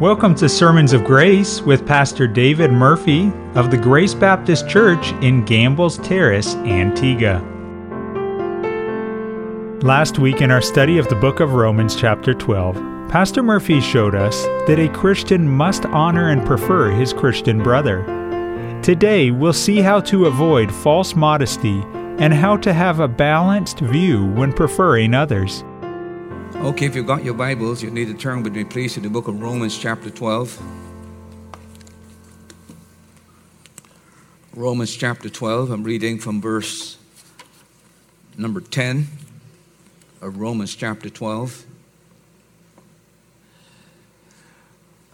Welcome to Sermons of Grace with Pastor David Murphy of the Grace Baptist Church in Gambles Terrace, Antigua. Last week in our study of the book of Romans, chapter 12, Pastor Murphy showed us that a Christian must honor and prefer his Christian brother. Today, we'll see how to avoid false modesty and how to have a balanced view when preferring others. Okay, if you've got your Bibles, you need to turn with me, please, to the book of Romans, chapter 12. Romans, chapter 12. I'm reading from verse number 10 of Romans, chapter 12.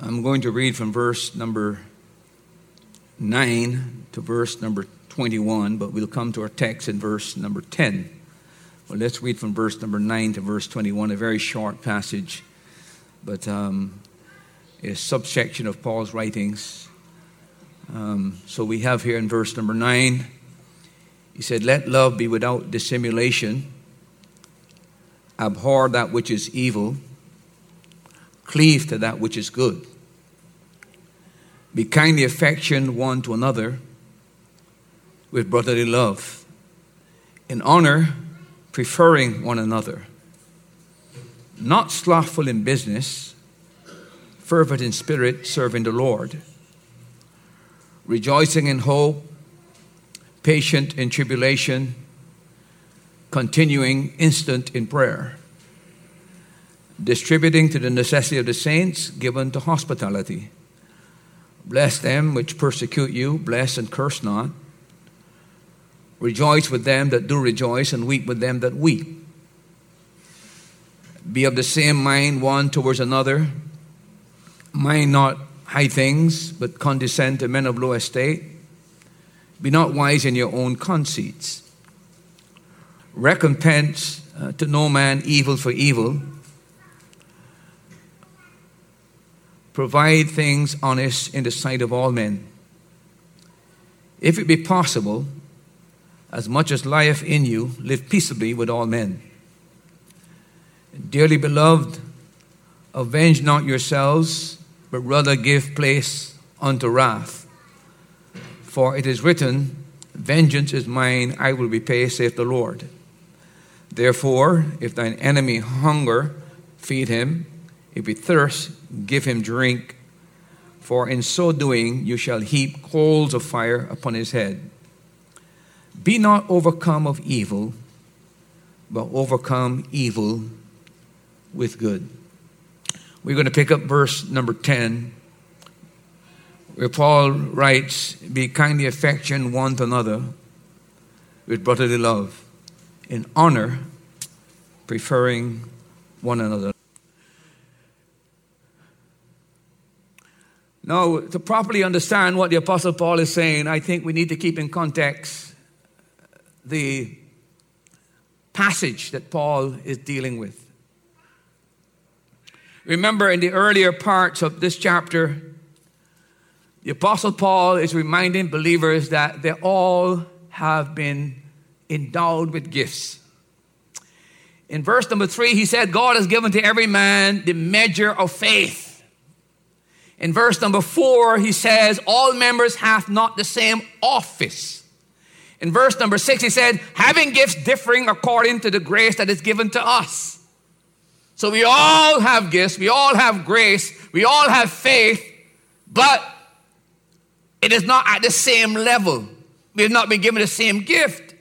I'm going to read from verse number 9 to verse number 21, but we'll come to our text in verse number 10. Well, let's read from verse number 9 to verse 21, a very short passage, but um, a subsection of Paul's writings. Um, so we have here in verse number 9, he said, Let love be without dissimulation, abhor that which is evil, cleave to that which is good. Be kindly affectioned one to another with brotherly love. In honor, preferring one another, not slothful in business, fervent in spirit, serving the Lord, rejoicing in hope, patient in tribulation, continuing instant in prayer, distributing to the necessity of the saints, given to hospitality. Bless them which persecute you, bless and curse not. Rejoice with them that do rejoice, and weep with them that weep. Be of the same mind one towards another. Mind not high things, but condescend to men of low estate. Be not wise in your own conceits. Recompense uh, to no man evil for evil. Provide things honest in the sight of all men. If it be possible, as much as lieth in you, live peaceably with all men. Dearly beloved, avenge not yourselves, but rather give place unto wrath. For it is written, Vengeance is mine, I will repay, saith the Lord. Therefore, if thine enemy hunger, feed him. If he thirst, give him drink. For in so doing, you shall heap coals of fire upon his head. Be not overcome of evil, but overcome evil with good. We're going to pick up verse number 10, where Paul writes, Be kindly affection one to another with brotherly love, in honor, preferring one another. Now, to properly understand what the Apostle Paul is saying, I think we need to keep in context the passage that Paul is dealing with. Remember, in the earlier parts of this chapter, the Apostle Paul is reminding believers that they all have been endowed with gifts. In verse number three, he said, God has given to every man the measure of faith. In verse number four, he says, All members have not the same office. In verse number six, he said, having gifts differing according to the grace that is given to us. So we all have gifts, we all have grace, we all have faith, but it is not at the same level. We have not been given the same gift.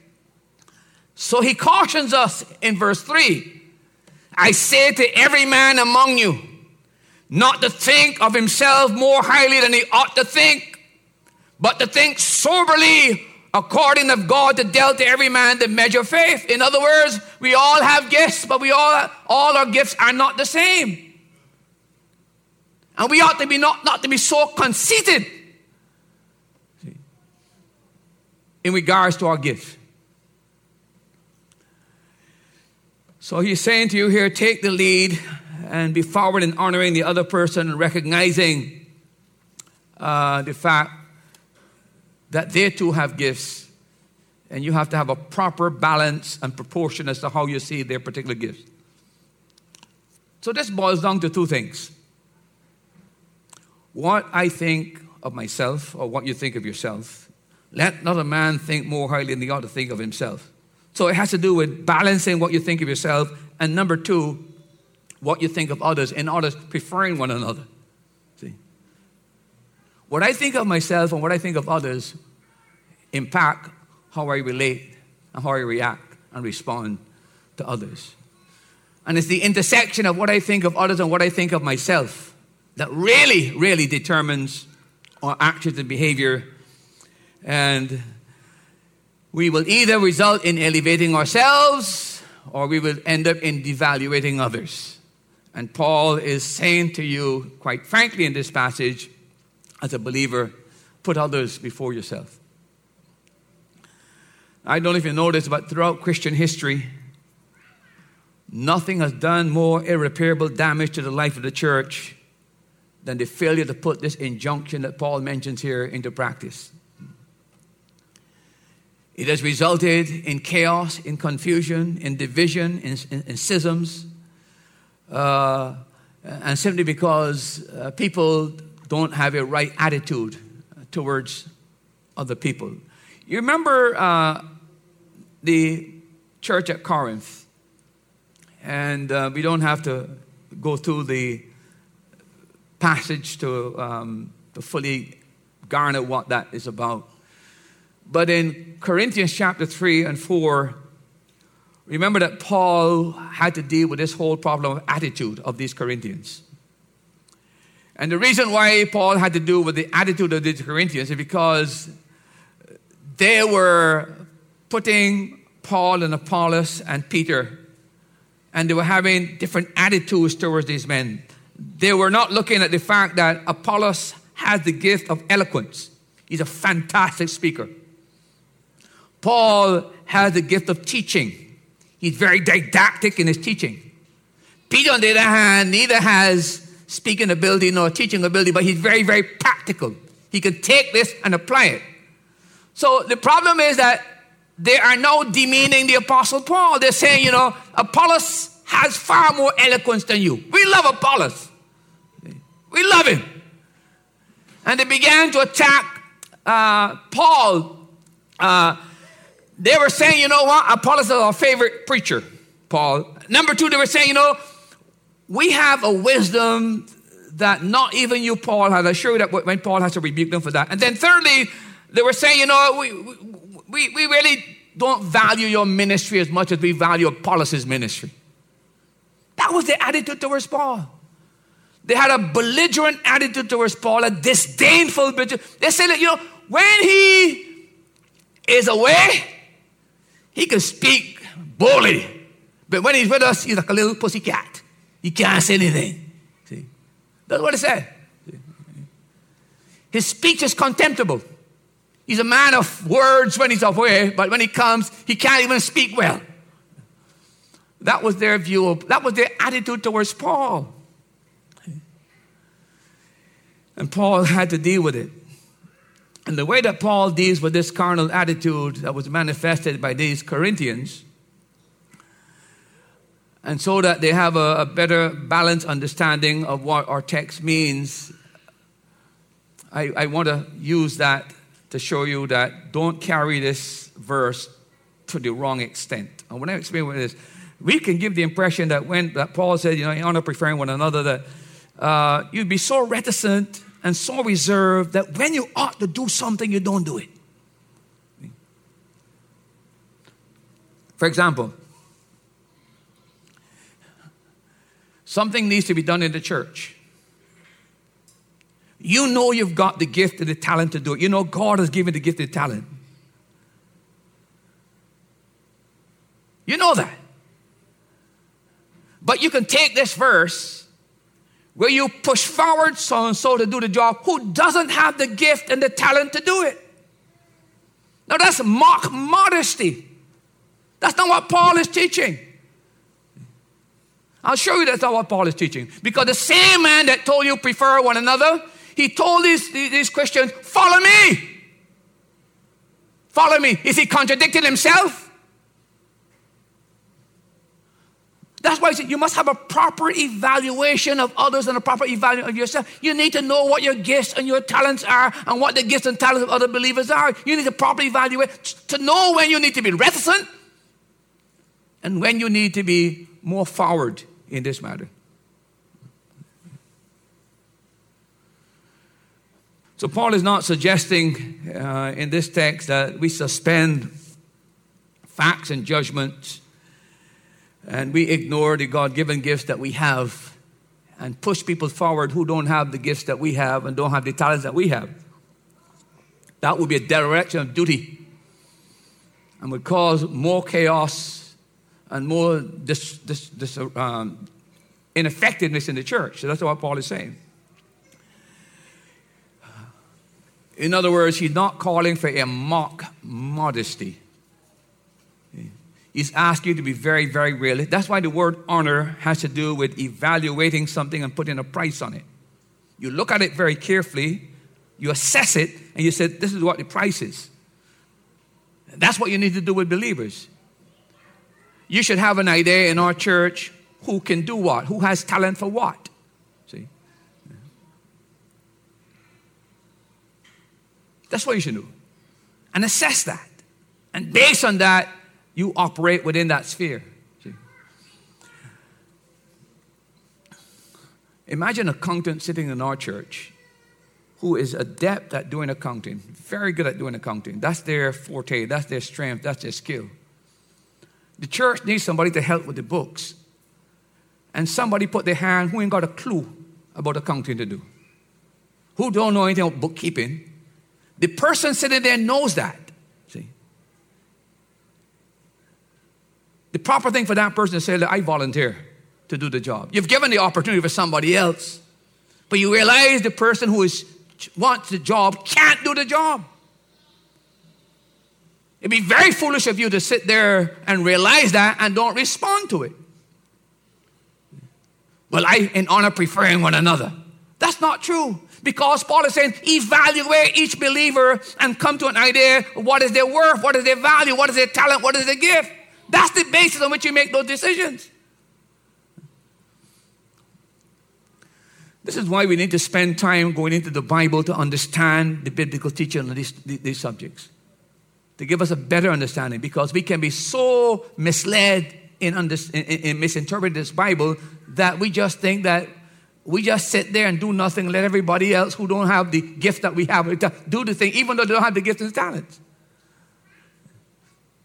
So he cautions us in verse 3 I say to every man among you, not to think of himself more highly than he ought to think, but to think soberly according of God to dealt to every man the measure of faith. In other words, we all have gifts, but we all all our gifts are not the same. And we ought to be not, not to be so conceited in regards to our gifts. So he's saying to you here, take the lead and be forward in honoring the other person and recognizing uh, the fact that they too have gifts, and you have to have a proper balance and proportion as to how you see their particular gifts. So this boils down to two things. what I think of myself or what you think of yourself. Let not a man think more highly than he ought to think of himself. So it has to do with balancing what you think of yourself, and number two, what you think of others, and others preferring one another. What I think of myself and what I think of others impact how I relate and how I react and respond to others. And it's the intersection of what I think of others and what I think of myself that really, really determines our actions and behavior. And we will either result in elevating ourselves or we will end up in devaluating others. And Paul is saying to you, quite frankly, in this passage, as a believer, put others before yourself. I don't know if you know this, but throughout Christian history, nothing has done more irreparable damage to the life of the church than the failure to put this injunction that Paul mentions here into practice. It has resulted in chaos, in confusion, in division, in, in, in schisms, uh, and simply because uh, people don't have a right attitude towards other people. You remember uh, the church at Corinth, and uh, we don't have to go through the passage to, um, to fully garner what that is about. But in Corinthians chapter 3 and 4, remember that Paul had to deal with this whole problem of attitude of these Corinthians. And the reason why Paul had to do with the attitude of these Corinthians is because they were putting Paul and Apollos and Peter, and they were having different attitudes towards these men. They were not looking at the fact that Apollos has the gift of eloquence. He's a fantastic speaker. Paul has the gift of teaching. He's very didactic in his teaching. Peter, on the other hand, neither has speaking ability nor teaching ability, but he's very, very practical. He can take this and apply it. So the problem is that they are now demeaning the Apostle Paul. They're saying, you know, Apollos has far more eloquence than you. We love Apollos. We love him. And they began to attack uh, Paul. Uh, they were saying, you know what? Apollos is our favorite preacher, Paul. Number two, they were saying, you know, we have a wisdom that not even you, Paul, has. I you that when Paul has to rebuke them for that. And then thirdly, they were saying, you know, we, we, we really don't value your ministry as much as we value Apollos' ministry. That was the attitude towards Paul. They had a belligerent attitude towards Paul, a disdainful. attitude. They said that, you know, when he is away, he can speak boldly. But when he's with us, he's like a little pussy cat. He can't say anything. See? That's what he said. His speech is contemptible. He's a man of words when he's away, but when he comes, he can't even speak well. That was their view of, that was their attitude towards Paul. And Paul had to deal with it. And the way that Paul deals with this carnal attitude that was manifested by these Corinthians, and so that they have a, a better balanced understanding of what our text means, I, I want to use that to show you that don't carry this verse to the wrong extent. And when I explain what it is, we can give the impression that when that Paul said, you know, you honor preferring one another, that uh, you'd be so reticent and so reserved that when you ought to do something, you don't do it. For example, something needs to be done in the church. You know you've got the gift and the talent to do it. You know God has given the gift and the talent. You know that. But you can take this verse where you push forward so and so to do the job who doesn't have the gift and the talent to do it. Now that's mock modesty. That's not what Paul is teaching. I'll show you that's not what Paul is teaching. Because the same man that told you prefer one another, he told these, these Christians, follow me. Follow me. Is he contradicting himself? That's why you must have a proper evaluation of others and a proper evaluation of yourself. You need to know what your gifts and your talents are and what the gifts and talents of other believers are. You need to properly evaluate to know when you need to be reticent and when you need to be more forward in this matter. So, Paul is not suggesting uh, in this text that we suspend facts and judgments and we ignore the God given gifts that we have and push people forward who don't have the gifts that we have and don't have the talents that we have. That would be a dereliction of duty and would cause more chaos and more um, ineffectiveness in the church. So that's what Paul is saying. In other words, he's not calling for a mock modesty. He's asking you to be very, very real. That's why the word honor has to do with evaluating something and putting a price on it. You look at it very carefully, you assess it, and you say, This is what the price is. That's what you need to do with believers. You should have an idea in our church who can do what, who has talent for what. See? That's what you should do. And assess that. And based on that, you operate within that sphere. See? Imagine an accountant sitting in our church who is adept at doing accounting, very good at doing accounting. That's their forte, that's their strength, that's their skill. The church needs somebody to help with the books. And somebody put their hand who ain't got a clue about accounting to do, who don't know anything about bookkeeping. The person sitting there knows that. See? The proper thing for that person to say, I volunteer to do the job. You've given the opportunity for somebody else, but you realize the person who is, wants the job can't do the job. It'd be very foolish of you to sit there and realize that and don't respond to it. Well, I, in honor, preferring one another. That's not true. Because Paul is saying, evaluate each believer and come to an idea what is their worth, what is their value, what is their talent, what is their gift. That's the basis on which you make those decisions. This is why we need to spend time going into the Bible to understand the biblical teaching on these, these subjects, to give us a better understanding, because we can be so misled in, under, in, in misinterpreting this Bible that we just think that we just sit there and do nothing, let everybody else who don't have the gift that we have do the thing, even though they don't have the gift and talents.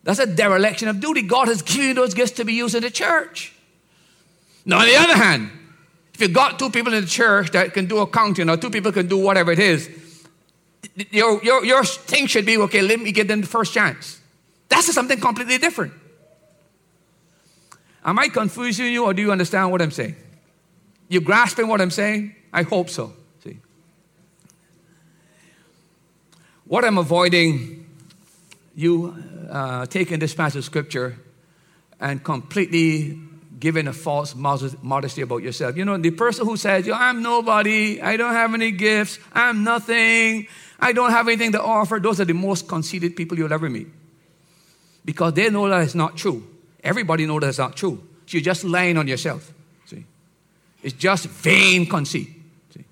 That's a dereliction of duty. God has given you those gifts to be used in the church. Now, on the other hand, if you've got two people in the church that can do accounting or two people can do whatever it is, your, your, your thing should be okay, let me give them the first chance. That's something completely different. Am I confusing you or do you understand what I'm saying? You grasping what I'm saying? I hope so. See? What I'm avoiding you uh, taking this passage of scripture and completely giving a false modesty about yourself. You know, the person who says, Yo, I'm nobody, I don't have any gifts, I'm nothing, I don't have anything to offer, those are the most conceited people you'll ever meet. Because they know that it's not true. Everybody knows that it's not true. So you're just lying on yourself. See? It's just vain conceit. See?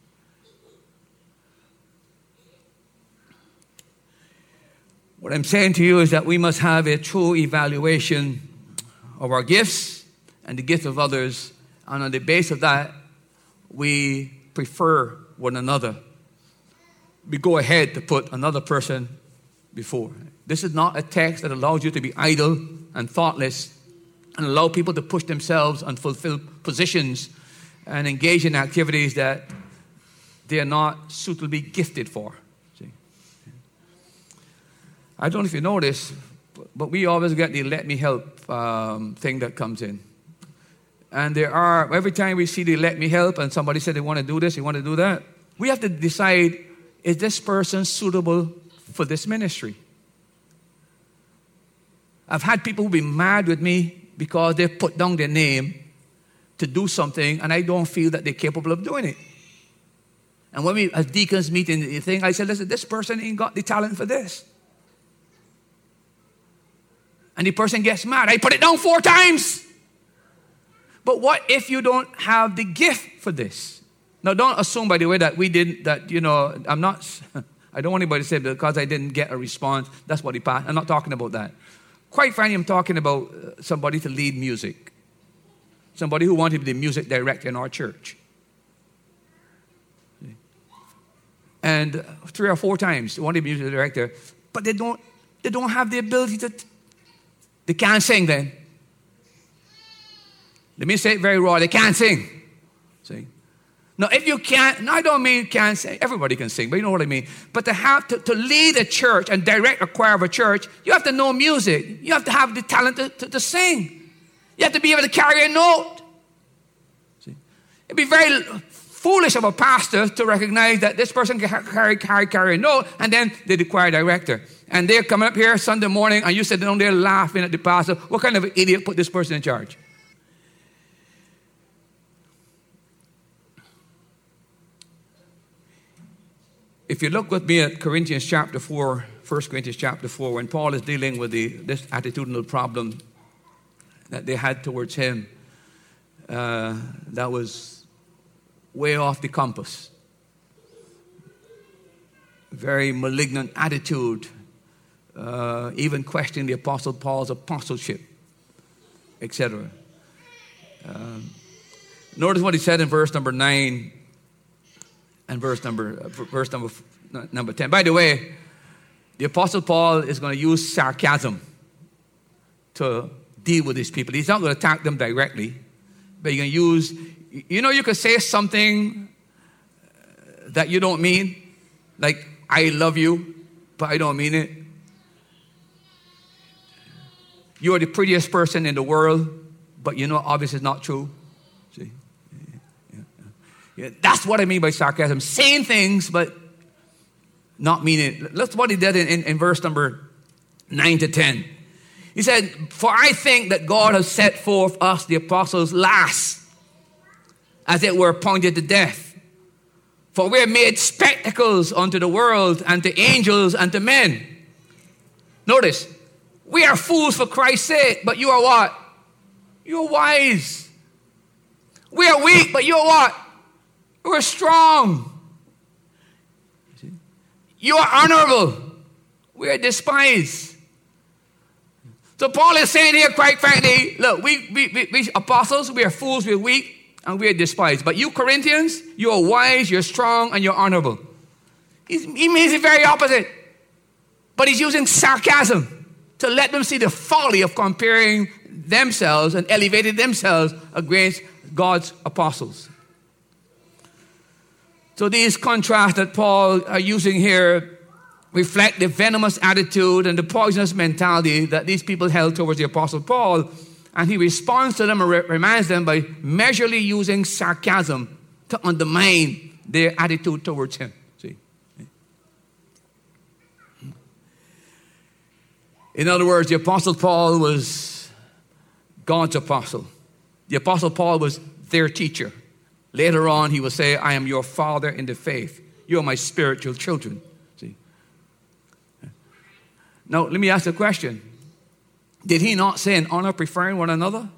What I'm saying to you is that we must have a true evaluation of our gifts and the gifts of others, and on the basis of that, we prefer one another. We go ahead to put another person before. This is not a text that allows you to be idle and thoughtless and allow people to push themselves and fulfill positions and engage in activities that they are not suitably gifted for. See? I don't know if you know this, but we always get the let me help um, thing that comes in. And there are, every time we see the let me help and somebody said they want to do this, they want to do that, we have to decide is this person suitable for this ministry? I've had people who've been mad with me because they put down their name to do something and I don't feel that they're capable of doing it. And when we, as deacons, meet in the thing, I said, listen, this person ain't got the talent for this and the person gets mad. I put it down four times. But what if you don't have the gift for this? Now, don't assume, by the way, that we didn't, that, you know, I'm not, I don't want anybody to say because I didn't get a response, that's what he passed. I'm not talking about that. Quite frankly, I'm talking about uh, somebody to lead music, somebody who wanted to be the music director in our church. And three or four times, wanted to be music director, but they don't, they don't have the ability to, they can't sing then. Let me say it very raw. They can't sing. Now, if you can't, no, I don't mean you can't sing. Everybody can sing, but you know what I mean. But to have to, to lead a church and direct a choir of a church, you have to know music. You have to have the talent to, to, to sing. You have to be able to carry a note. See? It'd be very foolish of a pastor to recognize that this person can carry, carry, carry a note, and then they the choir director. And they're coming up here Sunday morning, and you sit down there laughing at the pastor. What kind of idiot put this person in charge? If you look with me at Corinthians chapter 4, 1 Corinthians chapter 4, when Paul is dealing with the, this attitudinal problem that they had towards him, uh, that was way off the compass. Very malignant attitude, uh, even questioning the Apostle Paul's apostleship, etc. Um, notice what he said in verse number 9 and verse number, uh, verse number, number 10. By the way, the Apostle Paul is going to use sarcasm to deal with these people. He's not going to attack them directly, but he's going to use, you know, you could say something that you don't mean, like, I love you, but I don't mean it. You are the prettiest person in the world, but you know, obviously, it's not true. Yeah, that's what I mean by sarcasm. Saying things, but not meaning it. That's what he did in, in, in verse number 9 to 10. He said, For I think that God has set forth us, the apostles, last, as it were appointed to death. For we are made spectacles unto the world and to angels and to men. Notice, we are fools for Christ's sake, but you are what? You are wise. We are weak, but you are what? You are strong. You are honorable. We are despised. So Paul is saying here, quite frankly, look, we, we, we, we apostles, we are fools, we're weak, and we are despised. But you Corinthians, you are wise, you're strong, and you're honorable. He's, he means the very opposite. But he's using sarcasm to let them see the folly of comparing themselves and elevating themselves against God's apostles. So these contrasts that Paul are using here reflect the venomous attitude and the poisonous mentality that these people held towards the Apostle Paul. And he responds to them and reminds them by measurably using sarcasm to undermine their attitude towards him. See? In other words, the Apostle Paul was God's apostle. The Apostle Paul was their teacher. Later on, he will say, I am your father in the faith. You are my spiritual children. See? Now, let me ask a question. Did he not say in honor preferring one another?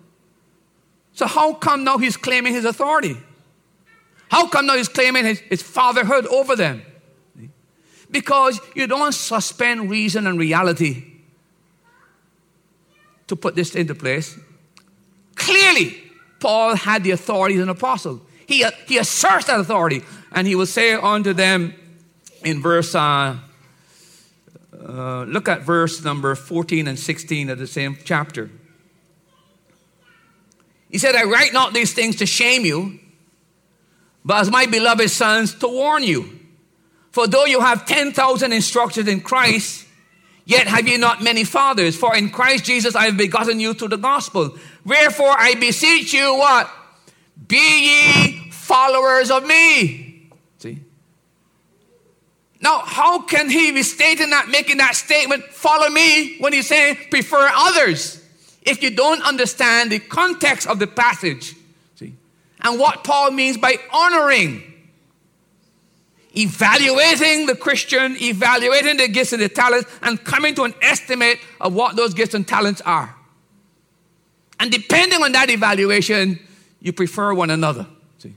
So, how come now he's claiming his authority? How come now he's claiming his, his fatherhood over them? Because you don't suspend reason and reality to put this into place. Clearly, Paul had the authority as an apostle. He, he asserts that authority. And he will say unto them in verse, uh, uh, look at verse number 14 and 16 of the same chapter. He said, I write not these things to shame you, but as my beloved sons to warn you. For though you have 10,000 instructors in Christ, yet have ye not many fathers. For in Christ Jesus I have begotten you through the gospel. Wherefore I beseech you, what? Be ye followers of me. See? Now, how can he be stating that, making that statement, follow me, when he's saying prefer others? If you don't understand the context of the passage, see, and what Paul means by honoring, evaluating the Christian, evaluating the gifts and the talents, and coming to an estimate of what those gifts and talents are. And depending on that evaluation, you prefer one another. See?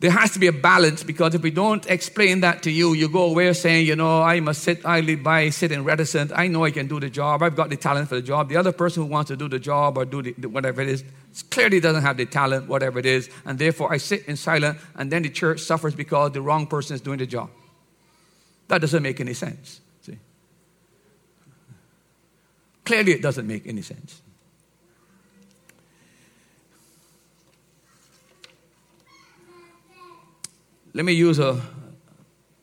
There has to be a balance because if we don't explain that to you, you go away saying, you know, I must sit idly by, sitting reticent. I know I can do the job. I've got the talent for the job. The other person who wants to do the job or do the, whatever it is clearly doesn't have the talent, whatever it is, and therefore I sit in silence, and then the church suffers because the wrong person is doing the job. That doesn't make any sense. See? Clearly, it doesn't make any sense. Let me use a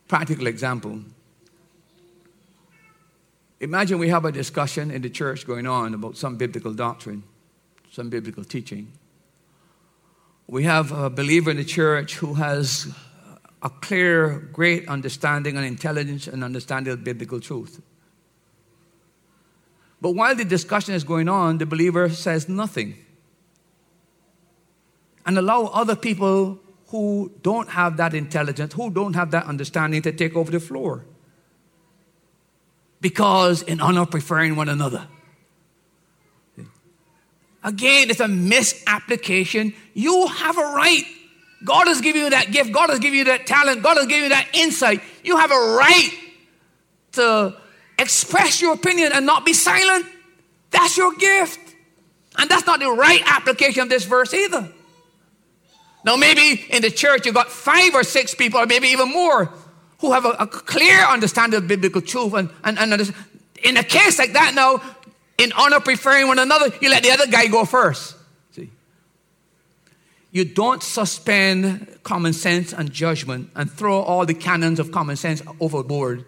practical example. Imagine we have a discussion in the church going on about some biblical doctrine, some biblical teaching. We have a believer in the church who has a clear, great understanding and intelligence and understanding of biblical truth. But while the discussion is going on, the believer says nothing and allow other people who don't have that intelligence, who don't have that understanding to take over the floor. Because in honor of preferring one another. Again, it's a misapplication. You have a right. God has given you that gift. God has given you that talent. God has given you that insight. You have a right to express your opinion and not be silent. That's your gift. And that's not the right application of this verse either. Now, maybe in the church you've got five or six people, or maybe even more, who have a, a clear understanding of biblical truth. And, and, and in a case like that, now, in honor preferring one another, you let the other guy go first. See? You don't suspend common sense and judgment and throw all the canons of common sense overboard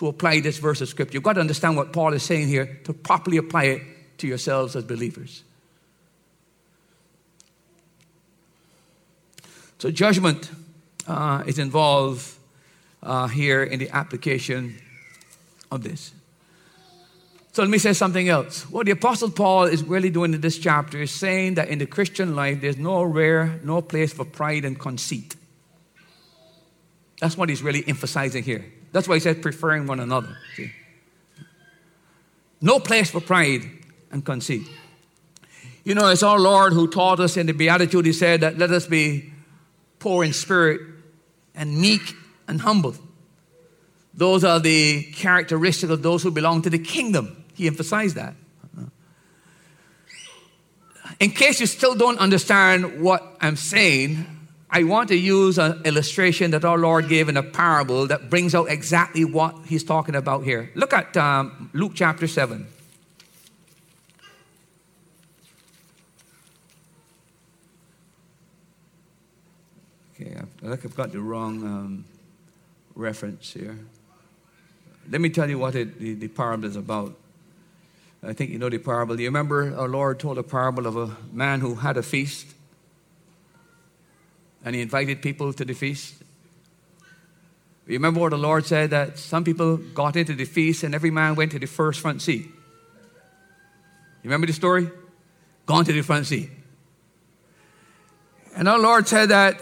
to apply this verse of scripture. You've got to understand what Paul is saying here to properly apply it to yourselves as believers. So, judgment uh, is involved uh, here in the application of this. So, let me say something else. What the Apostle Paul is really doing in this chapter is saying that in the Christian life, there's no rare, no place for pride and conceit. That's what he's really emphasizing here. That's why he said preferring one another. See? No place for pride and conceit. You know, it's our Lord who taught us in the Beatitude, he said that let us be poor in spirit, and meek and humble. Those are the characteristics of those who belong to the kingdom. He emphasized that. In case you still don't understand what I'm saying, I want to use an illustration that our Lord gave in a parable that brings out exactly what he's talking about here. Look at um, Luke chapter 7. Okay, I think I've got the wrong um, reference here. Let me tell you what it, the, the parable is about. I think you know the parable. You remember our Lord told a parable of a man who had a feast and he invited people to the feast. You remember what the Lord said that some people got into the feast and every man went to the first front seat. You remember the story? Gone to the front seat. And our Lord said that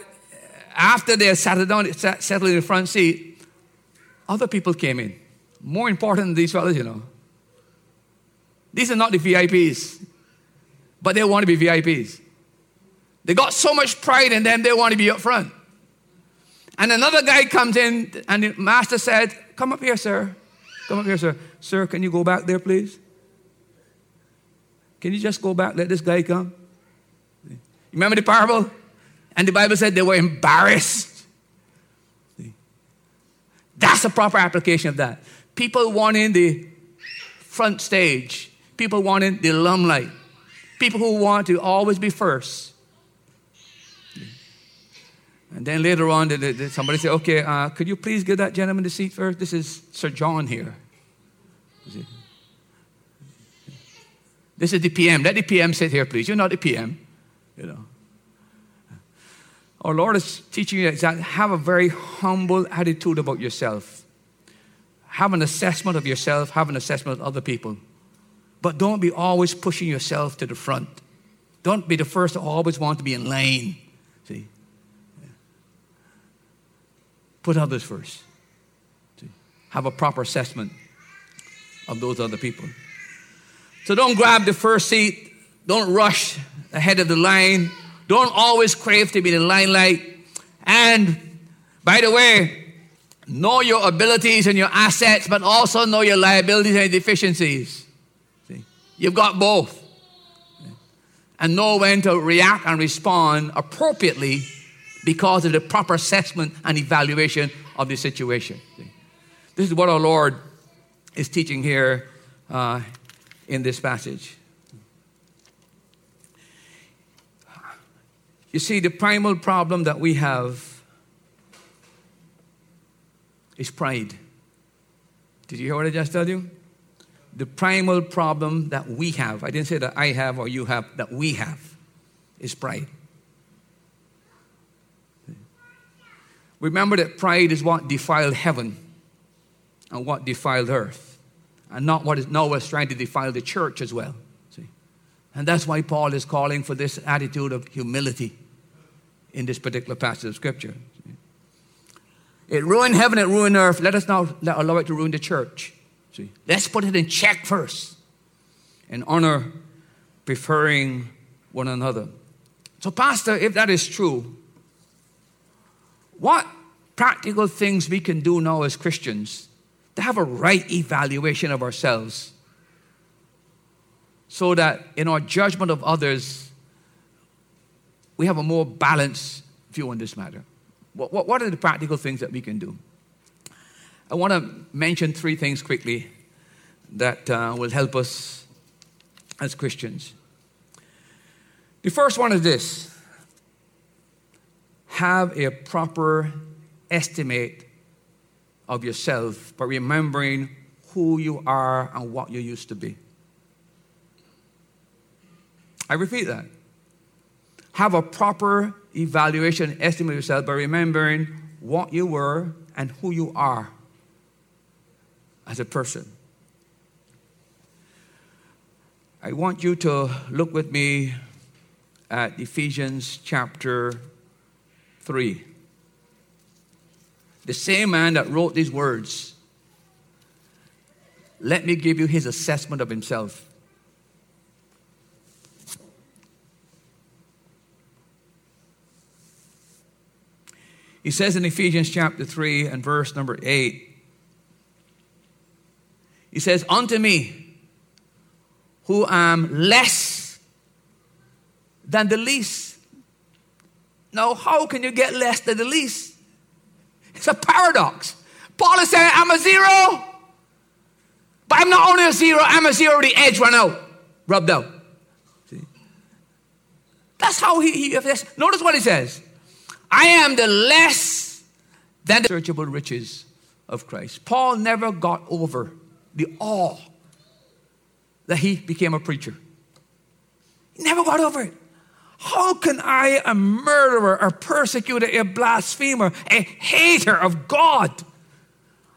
after they had settled down, settled in the front seat, other people came in. More important than these fellas, you know. These are not the VIPs, but they want to be VIPs. They got so much pride in them, they want to be up front. And another guy comes in, and the master said, Come up here, sir. Come up here, sir. Sir, can you go back there, please? Can you just go back, let this guy come? Remember the parable? And the Bible said they were embarrassed. That's a proper application of that. People wanting the front stage, people wanting the limelight, people who want to always be first. And then later on, somebody said, Okay, uh, could you please give that gentleman the seat first? This is Sir John here. This is the PM. Let the PM sit here, please. You're not the PM. You know. Our Lord is teaching you that have a very humble attitude about yourself. Have an assessment of yourself, have an assessment of other people. But don't be always pushing yourself to the front. Don't be the first to always want to be in line. See? Put others first. Have a proper assessment of those other people. So don't grab the first seat. Don't rush ahead of the line. Don't always crave to be the limelight. And by the way, know your abilities and your assets, but also know your liabilities and deficiencies. See? You've got both. And know when to react and respond appropriately because of the proper assessment and evaluation of the situation. This is what our Lord is teaching here uh, in this passage. You see, the primal problem that we have is pride. Did you hear what I just told you? The primal problem that we have, I didn't say that I have or you have, that we have, is pride. Remember that pride is what defiled heaven and what defiled earth, and not what is is trying to defile the church as well. See? And that's why Paul is calling for this attitude of humility in this particular passage of Scripture. See? It ruined heaven, it ruined earth. Let us not allow it to ruin the church. See? Let's put it in check first and honor preferring one another. So, Pastor, if that is true, what practical things we can do now as Christians to have a right evaluation of ourselves so that in our judgment of others, we have a more balanced view on this matter. What, what, what are the practical things that we can do? I want to mention three things quickly that uh, will help us as Christians. The first one is this have a proper estimate of yourself by remembering who you are and what you used to be. I repeat that. Have a proper evaluation, estimate of yourself by remembering what you were and who you are as a person. I want you to look with me at Ephesians chapter 3. The same man that wrote these words, let me give you his assessment of himself. He says in Ephesians chapter 3 and verse number 8, he says, Unto me, who am less than the least. Now, how can you get less than the least? It's a paradox. Paul is saying, I'm a zero, but I'm not only a zero, I'm a zero, the edge run out, rubbed out. See? That's how he, he notice what he says. I am the less than the searchable riches of Christ. Paul never got over the awe that he became a preacher. He never got over it. How can I, a murderer, a persecutor, a blasphemer, a hater of God,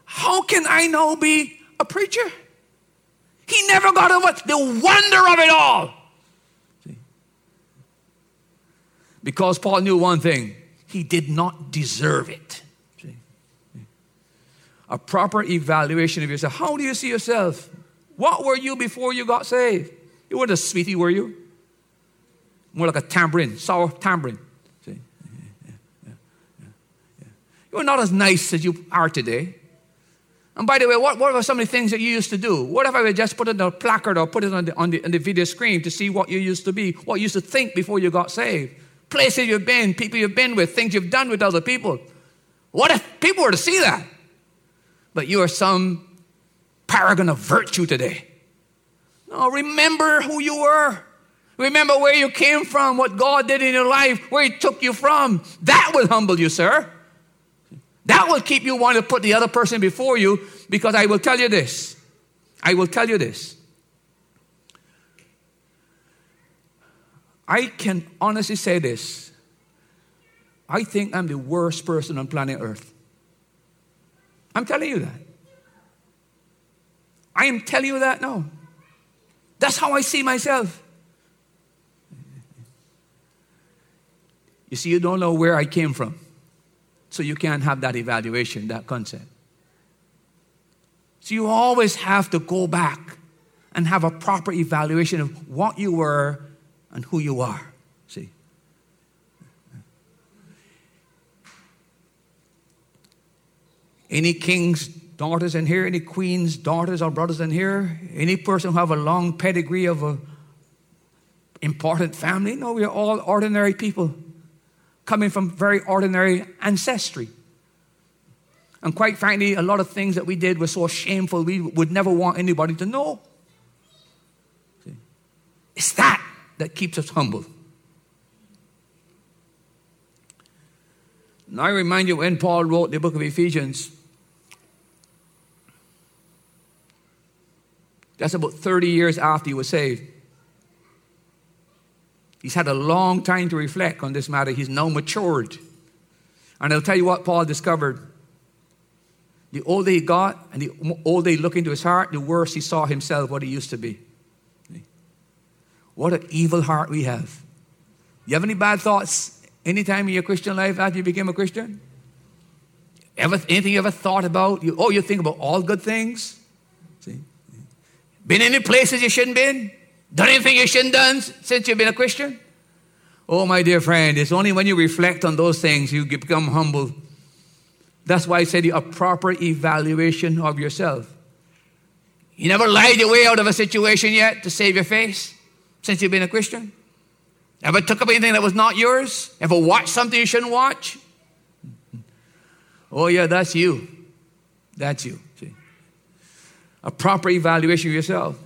how can I now be a preacher? He never got over the wonder of it all. See? Because Paul knew one thing he did not deserve it. See? A proper evaluation of yourself. How do you see yourself? What were you before you got saved? You weren't a sweetie, were you? More like a tambourine, sour tambourine. See? Yeah, yeah, yeah, You're not as nice as you are today. And by the way, what, what were some of the things that you used to do? What if I would just put it on a placard or put it on the, on, the, on the video screen to see what you used to be, what you used to think before you got saved? Places you've been, people you've been with, things you've done with other people. What if people were to see that? But you are some paragon of virtue today. No, remember who you were. Remember where you came from, what God did in your life, where He took you from. That will humble you, sir. That will keep you wanting to put the other person before you because I will tell you this. I will tell you this. I can honestly say this. I think I'm the worst person on planet Earth. I'm telling you that. I am telling you that now. That's how I see myself. You see, you don't know where I came from. So you can't have that evaluation, that concept. So you always have to go back and have a proper evaluation of what you were and who you are. See? Any king's daughters in here? Any queen's daughters or brothers in here? Any person who have a long pedigree of a important family? No, we are all ordinary people coming from very ordinary ancestry. And quite frankly, a lot of things that we did were so shameful we would never want anybody to know. It's that that keeps us humble. Now, I remind you when Paul wrote the book of Ephesians, that's about 30 years after he was saved. He's had a long time to reflect on this matter. He's now matured. And I'll tell you what Paul discovered. The older he got and the older he looked into his heart, the worse he saw himself what he used to be. What an evil heart we have. You have any bad thoughts anytime in your Christian life after you became a Christian? Ever, anything you ever thought about? You, oh, you think about all good things? See? Been any places you shouldn't been? Done anything you shouldn't done since you've been a Christian? Oh, my dear friend, it's only when you reflect on those things you become humble. That's why I said a proper evaluation of yourself. You never lied your way out of a situation yet to save your face? since you've been a Christian? Ever took up anything that was not yours? Ever watched something you shouldn't watch? Oh, yeah, that's you. That's you. See? A proper evaluation of yourself.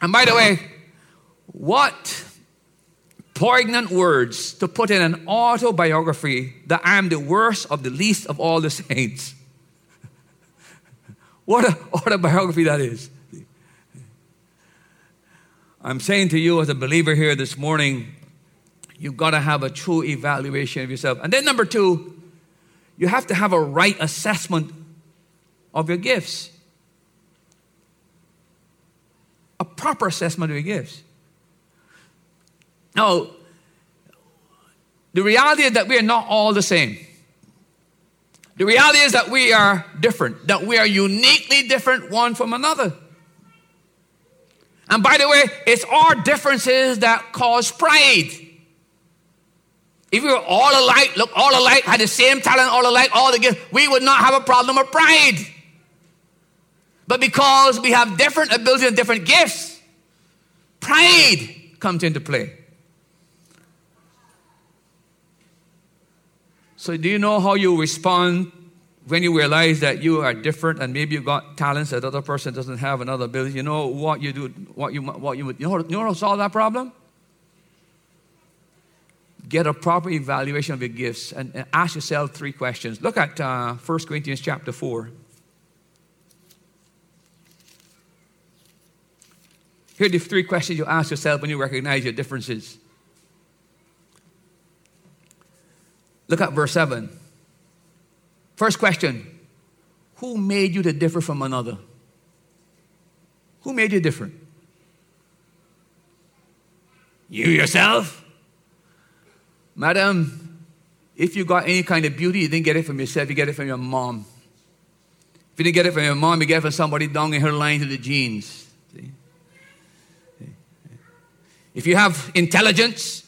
And by the way, what poignant words to put in an autobiography that I am the worst of the least of all the saints. what an autobiography that is. I'm saying to you as a believer here this morning, you've got to have a true evaluation of yourself. And then, number two, you have to have a right assessment of your gifts. A proper assessment of your gifts. Now, the reality is that we are not all the same. The reality is that we are different, that we are uniquely different one from another. And by the way, it's our differences that cause pride. If we were all alike, look all alike, had the same talent, all alike, all the gifts, we would not have a problem of pride. But because we have different abilities and different gifts, pride comes into play. So, do you know how you respond when you realize that you are different and maybe you've got talents that other person doesn't have another ability, you know what you do, what you, what you, know, you know how to solve that problem? Get a proper evaluation of your gifts and, and ask yourself three questions. Look at uh, 1 Corinthians chapter 4. Here are the three questions you ask yourself when you recognize your differences. Look at verse 7. First question Who made you to differ from another? Who made you different? You yourself? Madam, if you got any kind of beauty, you didn't get it from yourself, you get it from your mom. If you didn't get it from your mom, you get it from somebody down in her line to the genes. See? If you have intelligence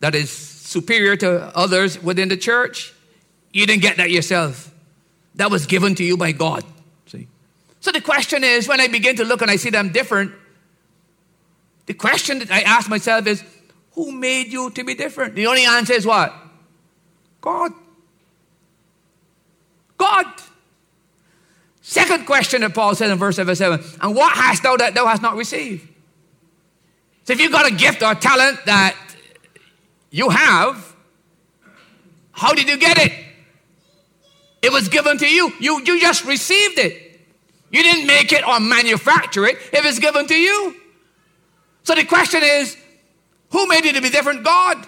that is superior to others within the church, you didn't get that yourself. That was given to you by God. See? So the question is when I begin to look and I see them different, the question that I ask myself is, who made you to be different? The only answer is what? God. God. Second question that Paul says in verse 7 and what hast thou that thou hast not received? So if you've got a gift or a talent that you have, how did you get it? It was given to you. You, you just received it. You didn't make it or manufacture it. It was given to you. So the question is, who made you to be different? God.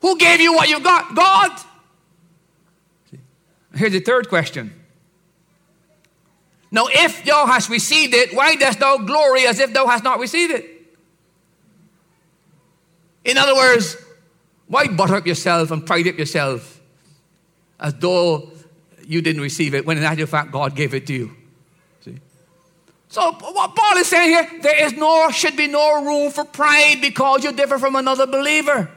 Who gave you what you got? God. Here's the third question. Now, if thou hast received it, why dost thou glory as if thou hast not received it? In other words, why butter up yourself and pride up yourself as though you didn't receive it when in actual fact God gave it to you. See? So what Paul is saying here, there is no, should be no room for pride because you differ from another believer.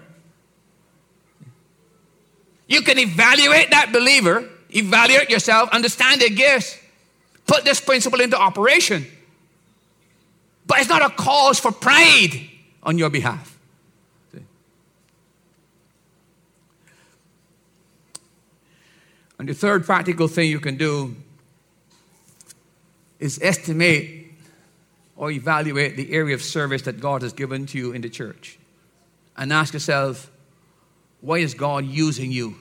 You can evaluate that believer, evaluate yourself, understand their gifts, put this principle into operation. But it's not a cause for pride on your behalf. And the third practical thing you can do is estimate or evaluate the area of service that God has given to you in the church. And ask yourself, why is God using you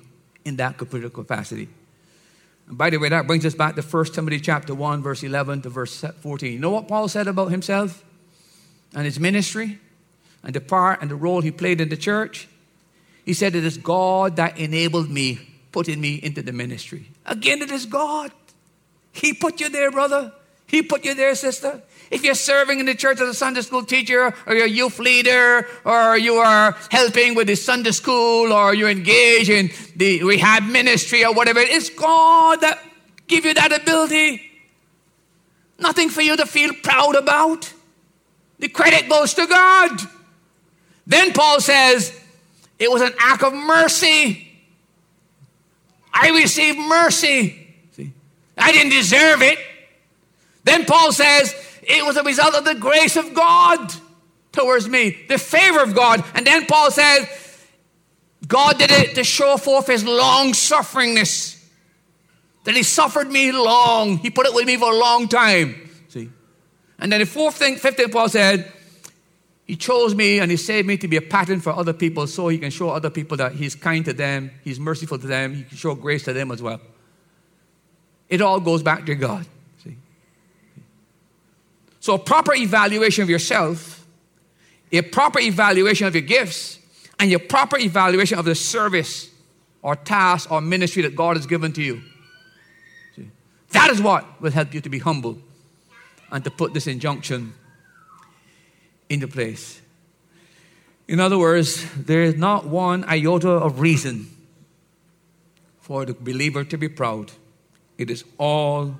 in that particular capacity? And by the way, that brings us back to 1 Timothy chapter 1, verse 11 to verse 14. You know what Paul said about himself and his ministry and the part and the role he played in the church? He said, It is God that enabled me, putting me into the ministry. Again, it is God. He put you there, brother. He put you there, sister. If you're serving in the church as a Sunday school teacher, or you're a youth leader, or you are helping with the Sunday school, or you're engaged in the rehab ministry, or whatever, it's God that give you that ability. Nothing for you to feel proud about. The credit goes to God. Then Paul says, it was an act of mercy. I received mercy. See? I didn't deserve it. Then Paul says, it was a result of the grace of God towards me, the favor of God. And then Paul says, God did it to show forth his long sufferingness. That he suffered me long. He put it with me for a long time. See? And then the fourth thing, fifth thing, Paul said, he chose me and he saved me to be a pattern for other people so he can show other people that he's kind to them, he's merciful to them, he can show grace to them as well. It all goes back to God. See? So, a proper evaluation of yourself, a proper evaluation of your gifts, and your proper evaluation of the service or task or ministry that God has given to you. See? That is what will help you to be humble and to put this injunction into place. In other words, there is not one iota of reason for the believer to be proud. It is all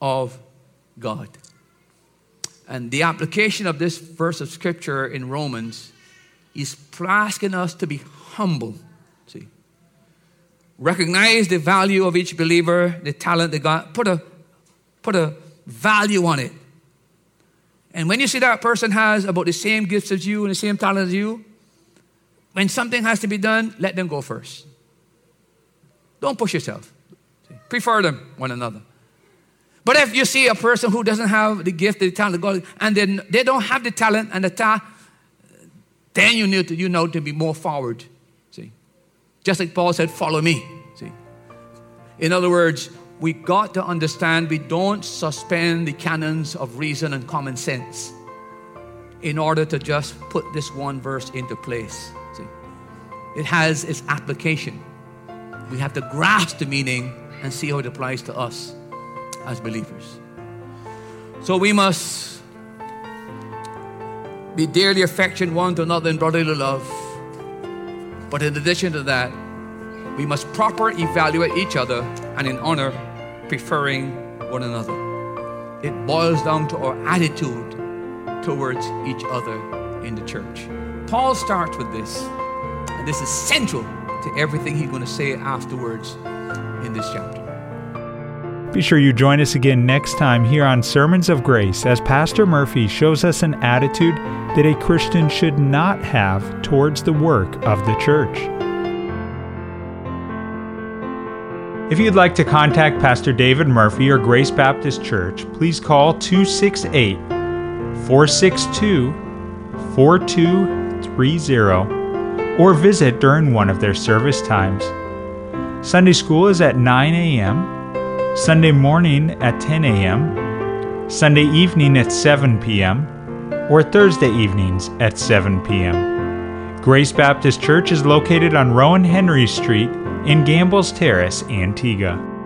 of God. And the application of this verse of scripture in Romans is asking us to be humble. See, recognize the value of each believer, the talent that God put a put a value on it. And when you see that person has about the same gifts as you and the same talent as you, when something has to be done, let them go first. Don't push yourself. Prefer them one another. But if you see a person who doesn't have the gift, the talent of God, and then they don't have the talent and the talent, then you need to you know to be more forward. See, just like Paul said, "Follow me." See, in other words, we got to understand we don't suspend the canons of reason and common sense in order to just put this one verse into place. See, it has its application. We have to grasp the meaning and see how it applies to us as believers. So we must be dearly affectionate one to another in brotherly love. But in addition to that, we must proper evaluate each other and in honor preferring one another. It boils down to our attitude towards each other in the church. Paul starts with this, and this is central to everything he's going to say afterwards in this chapter. Be sure you join us again next time here on Sermons of Grace as Pastor Murphy shows us an attitude that a Christian should not have towards the work of the church. If you'd like to contact Pastor David Murphy or Grace Baptist Church, please call 268 462 4230 or visit during one of their service times. Sunday school is at 9 a.m Sunday morning at 10 a.m., Sunday evening at 7 p.m., or Thursday evenings at 7 p.m. Grace Baptist Church is located on Rowan Henry Street in Gambles Terrace, Antigua.